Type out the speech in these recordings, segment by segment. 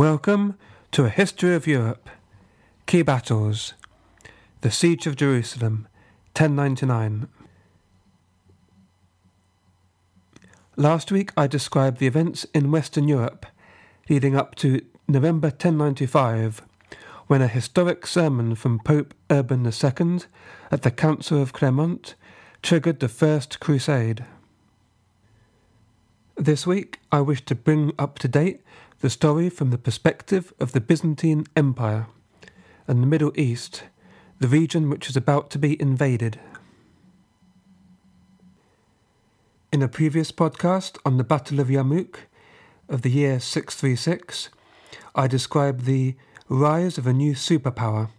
Welcome to a history of Europe. Key battles. The Siege of Jerusalem, 1099. Last week I described the events in Western Europe leading up to November 1095, when a historic sermon from Pope Urban II at the Council of Clermont triggered the First Crusade. This week I wish to bring up to date the story from the perspective of the Byzantine Empire and the Middle East, the region which is about to be invaded. In a previous podcast on the Battle of Yarmouk of the year 636, I described the rise of a new superpower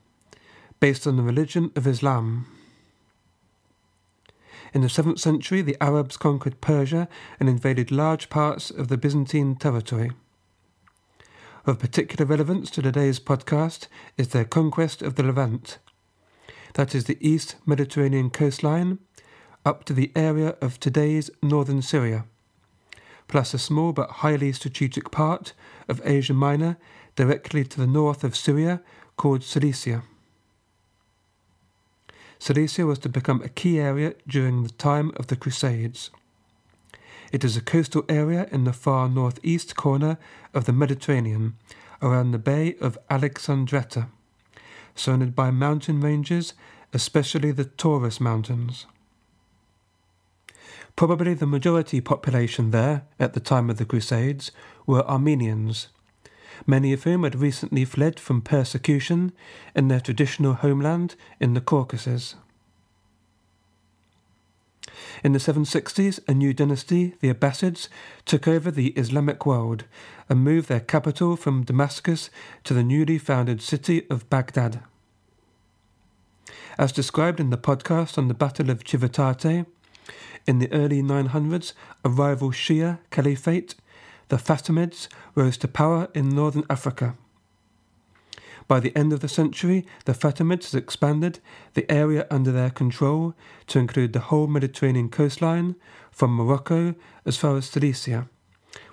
based on the religion of Islam. In the 7th century, the Arabs conquered Persia and invaded large parts of the Byzantine territory. Of particular relevance to today's podcast is their conquest of the Levant, that is, the East Mediterranean coastline, up to the area of today's northern Syria, plus a small but highly strategic part of Asia Minor directly to the north of Syria called Cilicia. Cilicia was to become a key area during the time of the Crusades. It is a coastal area in the far northeast corner of the Mediterranean, around the Bay of Alexandretta, surrounded by mountain ranges, especially the Taurus Mountains. Probably the majority population there at the time of the Crusades were Armenians, many of whom had recently fled from persecution in their traditional homeland in the Caucasus. In the 760s, a new dynasty, the Abbasids, took over the Islamic world and moved their capital from Damascus to the newly founded city of Baghdad. As described in the podcast on the Battle of Civitate, in the early 900s, a rival Shia caliphate, the Fatimids, rose to power in northern Africa. By the end of the century, the Fatimids had expanded the area under their control to include the whole Mediterranean coastline from Morocco as far as Cilicia,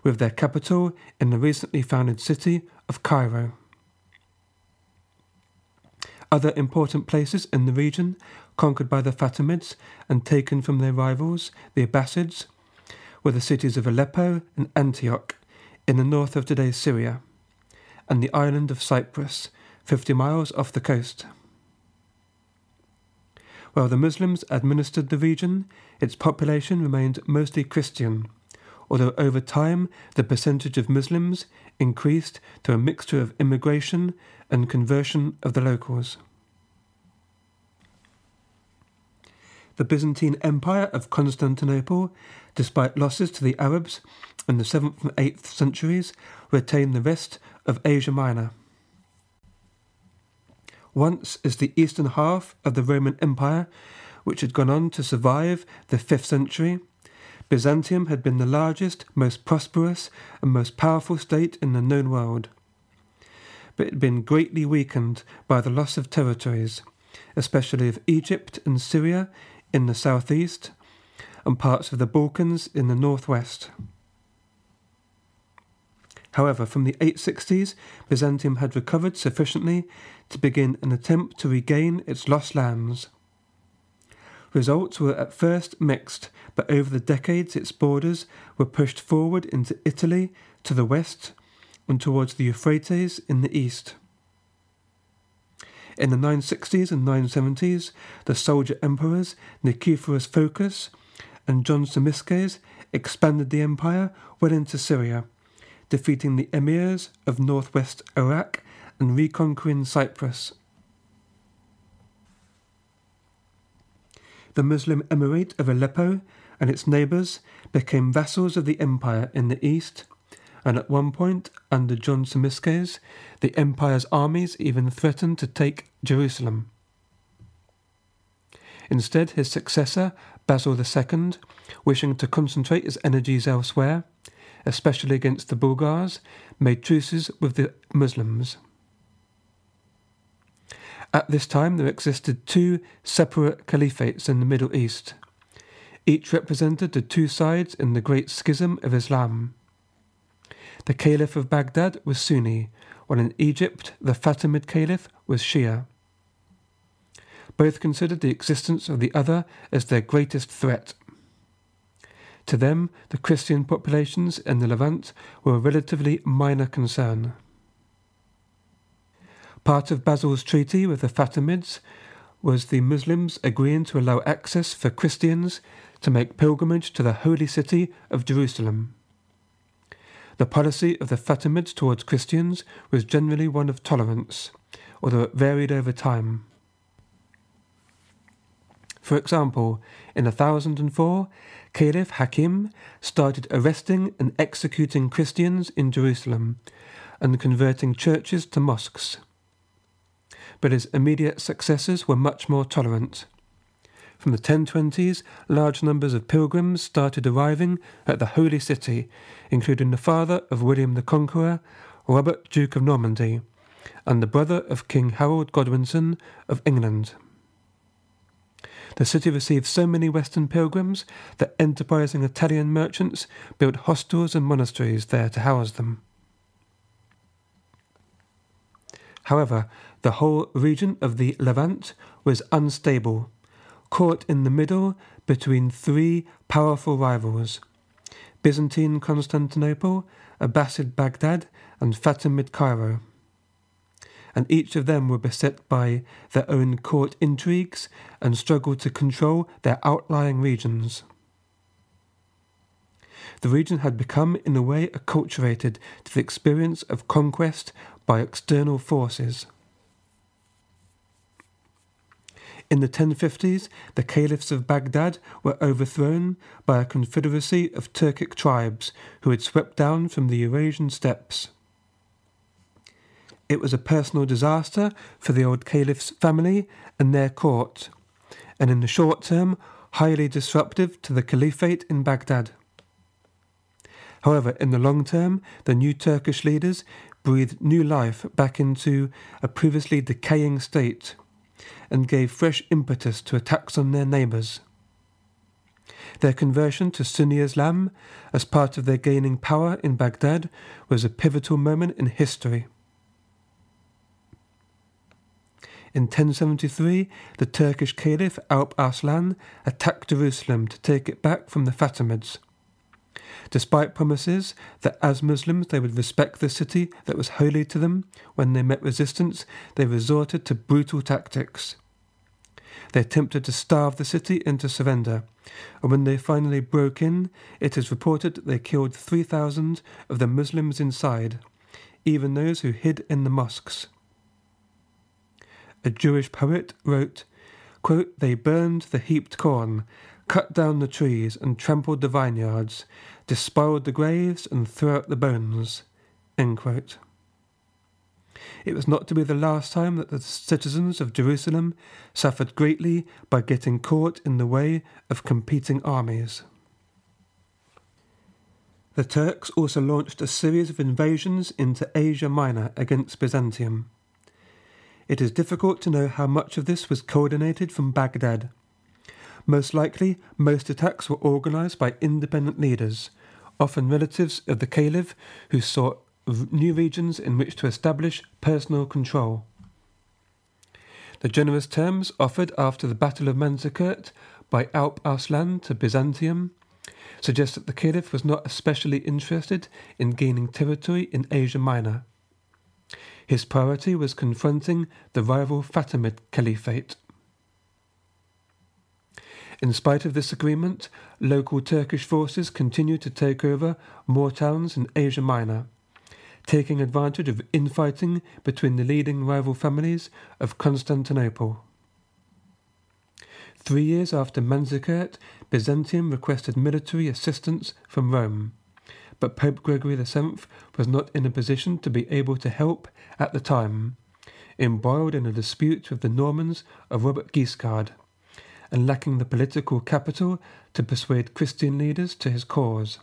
with their capital in the recently founded city of Cairo. Other important places in the region, conquered by the Fatimids and taken from their rivals, the Abbasids, were the cities of Aleppo and Antioch in the north of today's Syria, and the island of Cyprus 50 miles off the coast. While the Muslims administered the region, its population remained mostly Christian, although over time the percentage of Muslims increased to a mixture of immigration and conversion of the locals. The Byzantine Empire of Constantinople, despite losses to the Arabs in the 7th and 8th centuries, retained the rest of Asia Minor. Once as the eastern half of the Roman Empire, which had gone on to survive the 5th century, Byzantium had been the largest, most prosperous, and most powerful state in the known world. But it had been greatly weakened by the loss of territories, especially of Egypt and Syria in the southeast, and parts of the Balkans in the northwest. However, from the 860s, Byzantium had recovered sufficiently to begin an attempt to regain its lost lands. Results were at first mixed, but over the decades its borders were pushed forward into Italy to the west and towards the Euphrates in the east. In the 960s and 970s, the soldier emperors Nicephorus Phocas and John Tzimiskes expanded the empire well into Syria defeating the emirs of northwest Iraq and reconquering Cyprus. The Muslim Emirate of Aleppo and its neighbours became vassals of the empire in the east, and at one point, under John Tzimiskes, the empire's armies even threatened to take Jerusalem. Instead, his successor, Basil II, wishing to concentrate his energies elsewhere, especially against the Bulgars, made truces with the Muslims. At this time, there existed two separate caliphates in the Middle East. Each represented the two sides in the great schism of Islam. The Caliph of Baghdad was Sunni, while in Egypt the Fatimid Caliph was Shia. Both considered the existence of the other as their greatest threat. To them, the Christian populations in the Levant were a relatively minor concern. Part of Basil's treaty with the Fatimids was the Muslims agreeing to allow access for Christians to make pilgrimage to the holy city of Jerusalem. The policy of the Fatimids towards Christians was generally one of tolerance, although it varied over time. For example, in 1004, Caliph Hakim started arresting and executing Christians in Jerusalem and converting churches to mosques. But his immediate successors were much more tolerant. From the 1020s, large numbers of pilgrims started arriving at the Holy City, including the father of William the Conqueror, Robert, Duke of Normandy, and the brother of King Harold Godwinson of England. The city received so many Western pilgrims that enterprising Italian merchants built hostels and monasteries there to house them. However, the whole region of the Levant was unstable, caught in the middle between three powerful rivals Byzantine Constantinople, Abbasid Baghdad, and Fatimid Cairo and each of them were beset by their own court intrigues and struggled to control their outlying regions. The region had become, in a way, acculturated to the experience of conquest by external forces. In the 1050s, the caliphs of Baghdad were overthrown by a confederacy of Turkic tribes who had swept down from the Eurasian steppes. It was a personal disaster for the old caliph's family and their court, and in the short term, highly disruptive to the caliphate in Baghdad. However, in the long term, the new Turkish leaders breathed new life back into a previously decaying state and gave fresh impetus to attacks on their neighbours. Their conversion to Sunni Islam as part of their gaining power in Baghdad was a pivotal moment in history. In 1073, the Turkish Caliph Alp Arslan attacked Jerusalem to take it back from the Fatimids. Despite promises that as Muslims they would respect the city that was holy to them, when they met resistance, they resorted to brutal tactics. They attempted to starve the city into surrender, and when they finally broke in, it is reported that they killed 3,000 of the Muslims inside, even those who hid in the mosques a Jewish poet, wrote, quote, They burned the heaped corn, cut down the trees, and trampled the vineyards, despoiled the graves, and threw out the bones. It was not to be the last time that the citizens of Jerusalem suffered greatly by getting caught in the way of competing armies. The Turks also launched a series of invasions into Asia Minor against Byzantium. It is difficult to know how much of this was coordinated from Baghdad. Most likely, most attacks were organized by independent leaders, often relatives of the caliph who sought new regions in which to establish personal control. The generous terms offered after the Battle of Manzikert by Alp Arslan to Byzantium suggest that the caliph was not especially interested in gaining territory in Asia Minor. His priority was confronting the rival Fatimid Caliphate. In spite of this agreement, local Turkish forces continued to take over more towns in Asia Minor, taking advantage of infighting between the leading rival families of Constantinople. Three years after Manzikert, Byzantium requested military assistance from Rome, but Pope Gregory VII was not in a position to be able to help at the time, embroiled in a dispute with the Normans of Robert Guiscard, and lacking the political capital to persuade Christian leaders to his cause.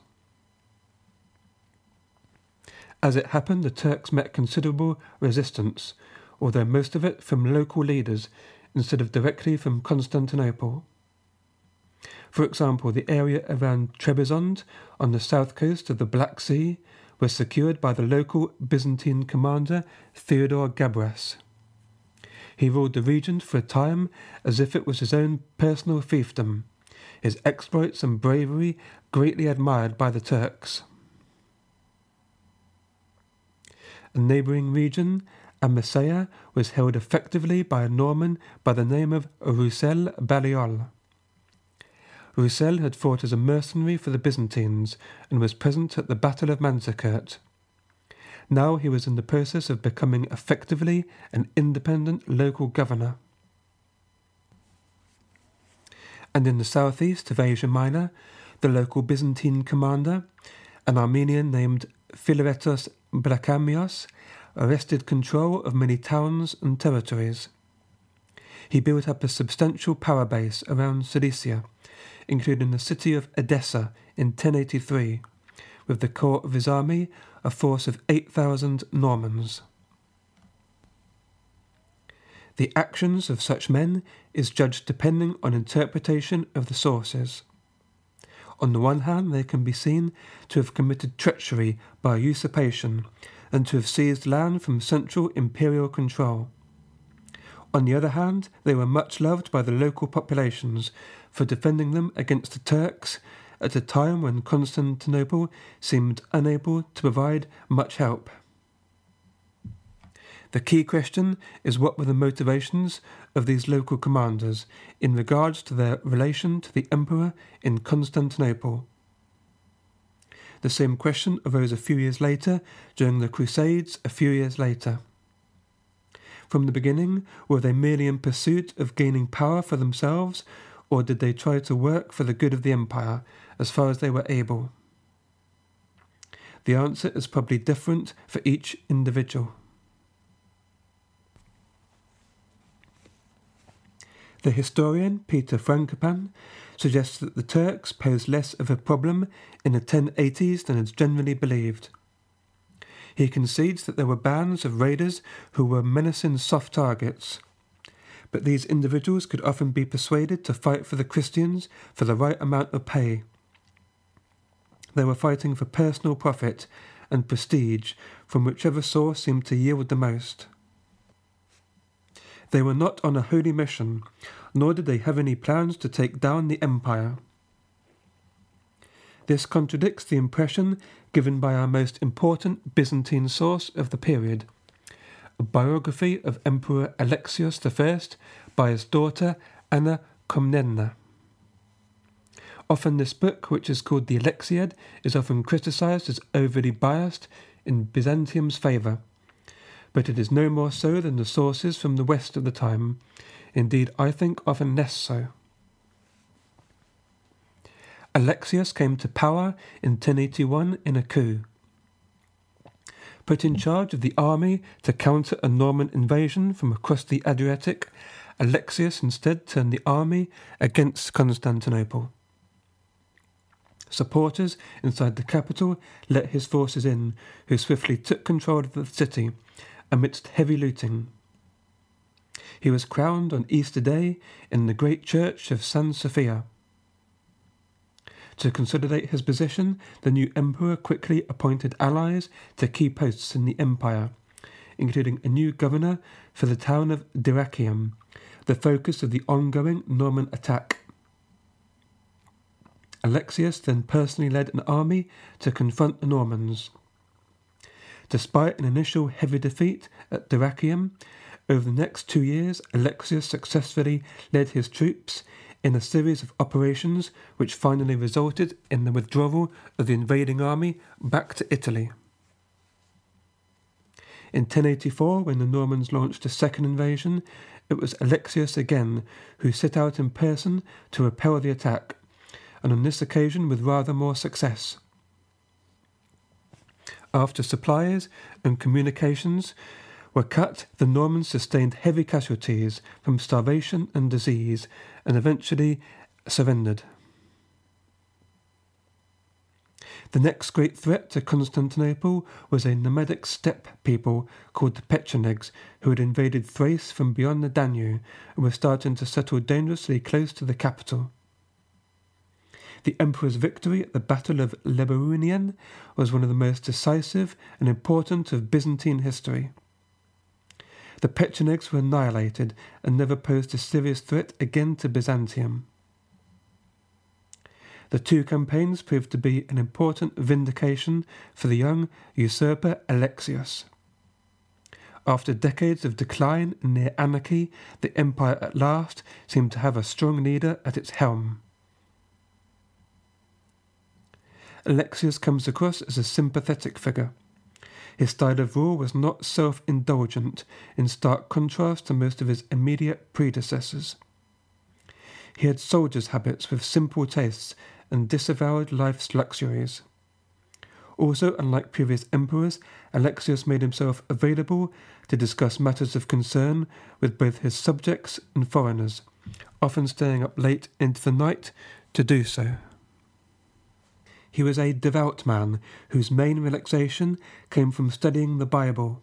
As it happened, the Turks met considerable resistance, although most of it from local leaders instead of directly from Constantinople. For example, the area around Trebizond on the south coast of the Black Sea was secured by the local Byzantine commander Theodore Gabras. He ruled the region for a time as if it was his own personal fiefdom, his exploits and bravery greatly admired by the Turks. A neighbouring region, Amasea, was held effectively by a Norman by the name of Roussel Baliol. Roussel had fought as a mercenary for the Byzantines and was present at the Battle of Manzikert. Now he was in the process of becoming effectively an independent local governor. And in the southeast of Asia Minor, the local Byzantine commander, an Armenian named Philaretos Brachamios arrested control of many towns and territories. He built up a substantial power base around Cilicia, including the city of Edessa in 1083, with the core of his army a force of 8,000 Normans. The actions of such men is judged depending on interpretation of the sources. On the one hand, they can be seen to have committed treachery by usurpation and to have seized land from central imperial control. On the other hand, they were much loved by the local populations for defending them against the Turks at a time when Constantinople seemed unable to provide much help. The key question is what were the motivations of these local commanders in regards to their relation to the emperor in Constantinople. The same question arose a few years later during the Crusades, a few years later. From the beginning, were they merely in pursuit of gaining power for themselves, or did they try to work for the good of the empire as far as they were able? The answer is probably different for each individual. The historian Peter Frankopan suggests that the Turks posed less of a problem in the 1080s than is generally believed. He concedes that there were bands of raiders who were menacing soft targets, but these individuals could often be persuaded to fight for the Christians for the right amount of pay. They were fighting for personal profit and prestige from whichever source seemed to yield the most. They were not on a holy mission, nor did they have any plans to take down the empire. This contradicts the impression given by our most important Byzantine source of the period, a biography of Emperor Alexios I by his daughter Anna Komnena. Often, this book, which is called the Alexiad, is often criticized as overly biased in Byzantium's favour but it is no more so than the sources from the west of the time, indeed, I think often less so. Alexius came to power in 1081 in a coup. Put in charge of the army to counter a Norman invasion from across the Adriatic, Alexius instead turned the army against Constantinople. Supporters inside the capital let his forces in, who swiftly took control of the city amidst heavy looting. He was crowned on Easter Day in the great church of San Sophia. To consolidate his position, the new emperor quickly appointed allies to key posts in the empire, including a new governor for the town of Dyrrachium, the focus of the ongoing Norman attack. Alexius then personally led an army to confront the Normans. Despite an initial heavy defeat at Dyrrachium, over the next two years, Alexius successfully led his troops in a series of operations which finally resulted in the withdrawal of the invading army back to Italy. In 1084, when the Normans launched a second invasion, it was Alexius again who set out in person to repel the attack, and on this occasion with rather more success. After supplies and communications were cut, the Normans sustained heavy casualties from starvation and disease and eventually surrendered. The next great threat to Constantinople was a nomadic steppe people called the Pechenegs, who had invaded Thrace from beyond the Danube and were starting to settle dangerously close to the capital. The emperor's victory at the Battle of Levounion was one of the most decisive and important of Byzantine history. The Pechenegs were annihilated and never posed a serious threat again to Byzantium. The two campaigns proved to be an important vindication for the young usurper Alexius. After decades of decline and near anarchy, the empire at last seemed to have a strong leader at its helm. Alexius comes across as a sympathetic figure. His style of rule was not self indulgent, in stark contrast to most of his immediate predecessors. He had soldier's habits with simple tastes and disavowed life's luxuries. Also, unlike previous emperors, Alexius made himself available to discuss matters of concern with both his subjects and foreigners, often staying up late into the night to do so. He was a devout man whose main relaxation came from studying the Bible.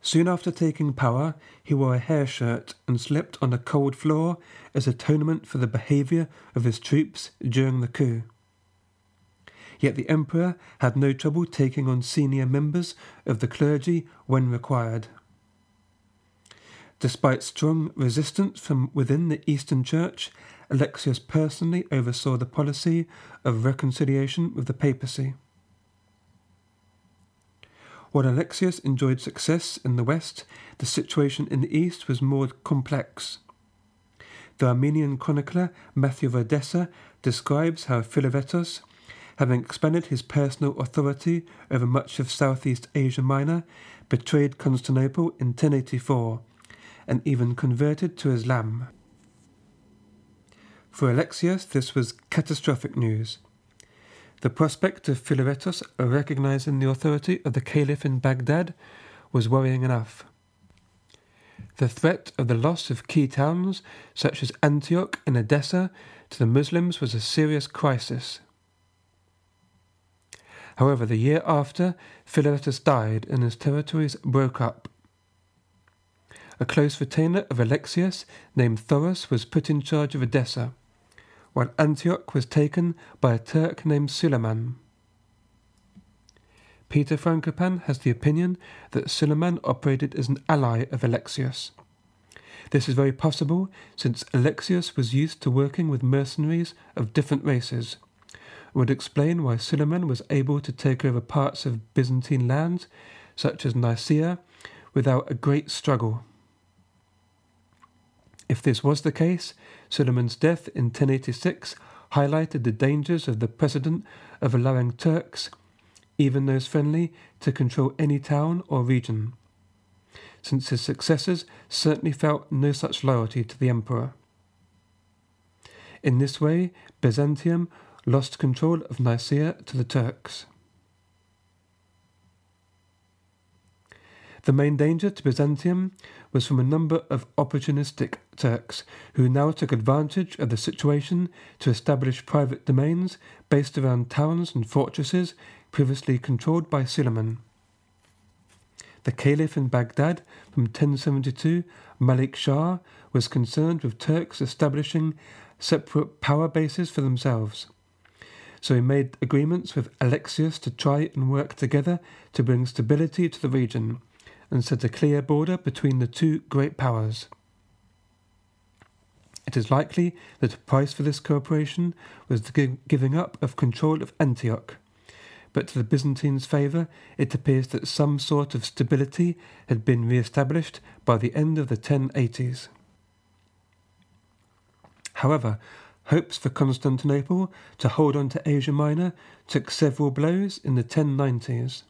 Soon after taking power, he wore a hair shirt and slept on a cold floor as atonement for the behaviour of his troops during the coup. Yet the emperor had no trouble taking on senior members of the clergy when required. Despite strong resistance from within the Eastern Church, Alexius personally oversaw the policy of reconciliation with the papacy. While Alexius enjoyed success in the West, the situation in the East was more complex. The Armenian chronicler Matthew of Edessa describes how Philovetos, having expanded his personal authority over much of Southeast Asia Minor, betrayed Constantinople in 1084 and even converted to Islam. For Alexius, this was catastrophic news. The prospect of Philovetos recognizing the authority of the Caliph in Baghdad was worrying enough. The threat of the loss of key towns such as Antioch and Edessa to the Muslims was a serious crisis. However, the year after, Philovetos died and his territories broke up. A close retainer of Alexius named Thoros was put in charge of Edessa while Antioch was taken by a Turk named Suleiman. Peter Frankopan has the opinion that Suleiman operated as an ally of Alexius. This is very possible since Alexius was used to working with mercenaries of different races, would explain why Suleiman was able to take over parts of Byzantine lands, such as Nicaea, without a great struggle. If this was the case, Suleiman's death in 1086 highlighted the dangers of the precedent of allowing Turks, even those friendly, to control any town or region, since his successors certainly felt no such loyalty to the emperor. In this way, Byzantium lost control of Nicaea to the Turks. The main danger to Byzantium was from a number of opportunistic Turks who now took advantage of the situation to establish private domains based around towns and fortresses previously controlled by Suleiman. The Caliph in Baghdad from 1072, Malik Shah, was concerned with Turks establishing separate power bases for themselves. So he made agreements with Alexius to try and work together to bring stability to the region and set a clear border between the two great powers. It is likely that the price for this cooperation was the giving up of control of Antioch, but to the Byzantines' favour it appears that some sort of stability had been re established by the end of the 1080s. However, hopes for Constantinople to hold on to Asia Minor took several blows in the 1090s.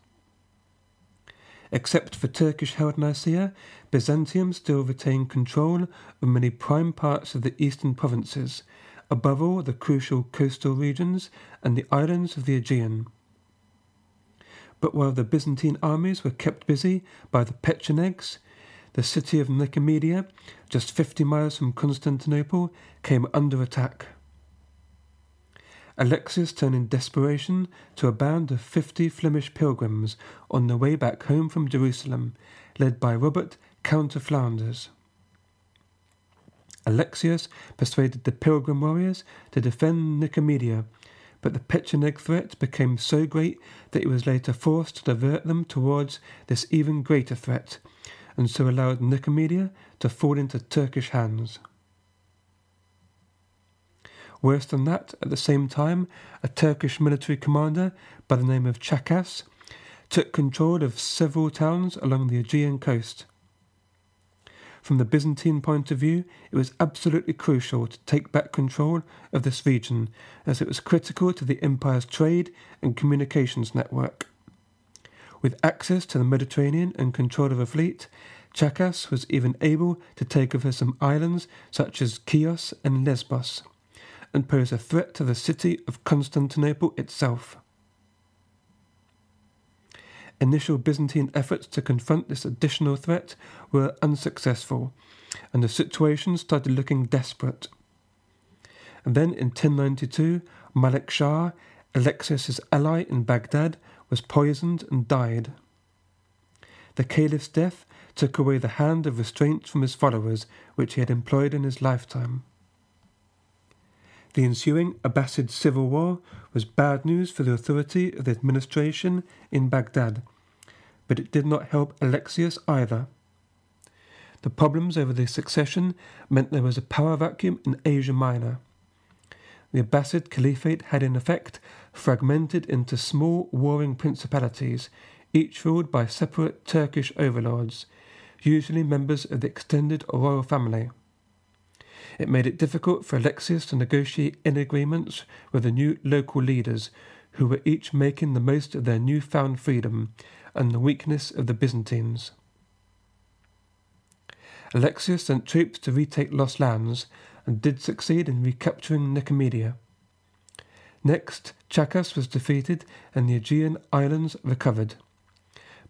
Except for Turkish held Nicaea, Byzantium still retained control of many prime parts of the eastern provinces, above all the crucial coastal regions and the islands of the Aegean. But while the Byzantine armies were kept busy by the Pechenegs, the city of Nicomedia, just 50 miles from Constantinople, came under attack. Alexius turned in desperation to a band of 50 Flemish pilgrims on their way back home from Jerusalem, led by Robert, Count of Flanders. Alexius persuaded the pilgrim warriors to defend Nicomedia, but the Pecheneg threat became so great that he was later forced to divert them towards this even greater threat, and so allowed Nicomedia to fall into Turkish hands. Worse than that, at the same time, a Turkish military commander by the name of Chakas took control of several towns along the Aegean coast. From the Byzantine point of view, it was absolutely crucial to take back control of this region, as it was critical to the empire's trade and communications network. With access to the Mediterranean and control of a fleet, Chakas was even able to take over some islands such as Chios and Lesbos and pose a threat to the city of Constantinople itself. Initial Byzantine efforts to confront this additional threat were unsuccessful, and the situation started looking desperate. And then in 1092, Malik Shah, Alexius's ally in Baghdad, was poisoned and died. The caliph's death took away the hand of restraint from his followers which he had employed in his lifetime. The ensuing Abbasid civil war was bad news for the authority of the administration in Baghdad, but it did not help Alexius either. The problems over the succession meant there was a power vacuum in Asia Minor. The Abbasid Caliphate had in effect fragmented into small warring principalities, each ruled by separate Turkish overlords, usually members of the extended royal family. It made it difficult for Alexius to negotiate in agreements with the new local leaders, who were each making the most of their newfound freedom and the weakness of the Byzantines. Alexius sent troops to retake lost lands and did succeed in recapturing Nicomedia. Next, Chakas was defeated and the Aegean islands recovered.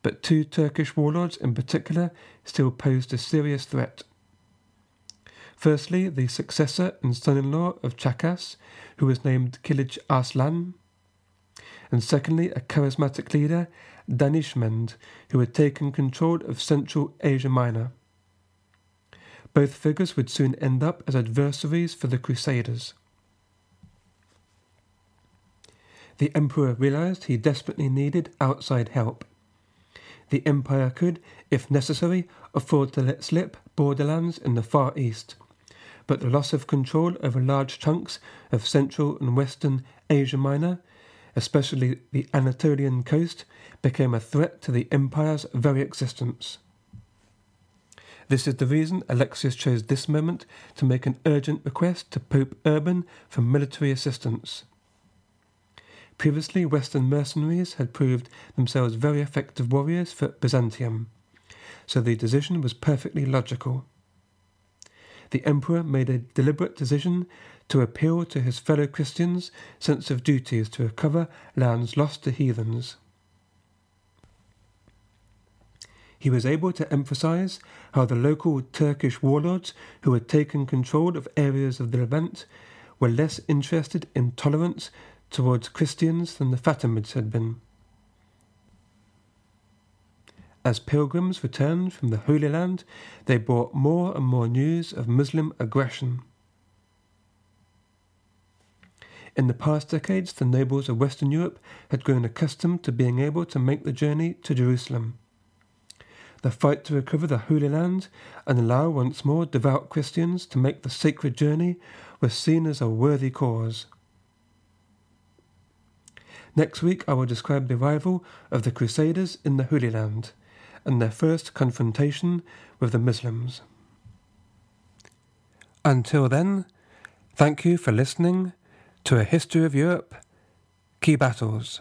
But two Turkish warlords in particular still posed a serious threat. Firstly, the successor and son in law of Chakas, who was named Kilij Arslan. And secondly, a charismatic leader, Danishmend, who had taken control of Central Asia Minor. Both figures would soon end up as adversaries for the Crusaders. The emperor realized he desperately needed outside help. The empire could, if necessary, afford to let slip borderlands in the Far East but the loss of control over large chunks of Central and Western Asia Minor, especially the Anatolian coast, became a threat to the empire's very existence. This is the reason Alexius chose this moment to make an urgent request to Pope Urban for military assistance. Previously, Western mercenaries had proved themselves very effective warriors for Byzantium, so the decision was perfectly logical the emperor made a deliberate decision to appeal to his fellow Christians' sense of duties to recover lands lost to heathens. He was able to emphasize how the local Turkish warlords who had taken control of areas of the Levant were less interested in tolerance towards Christians than the Fatimids had been. As pilgrims returned from the Holy Land, they brought more and more news of Muslim aggression. In the past decades, the nobles of Western Europe had grown accustomed to being able to make the journey to Jerusalem. The fight to recover the Holy Land and allow once more devout Christians to make the sacred journey was seen as a worthy cause. Next week, I will describe the arrival of the Crusaders in the Holy Land and their first confrontation with the Muslims. Until then, thank you for listening to A History of Europe Key Battles.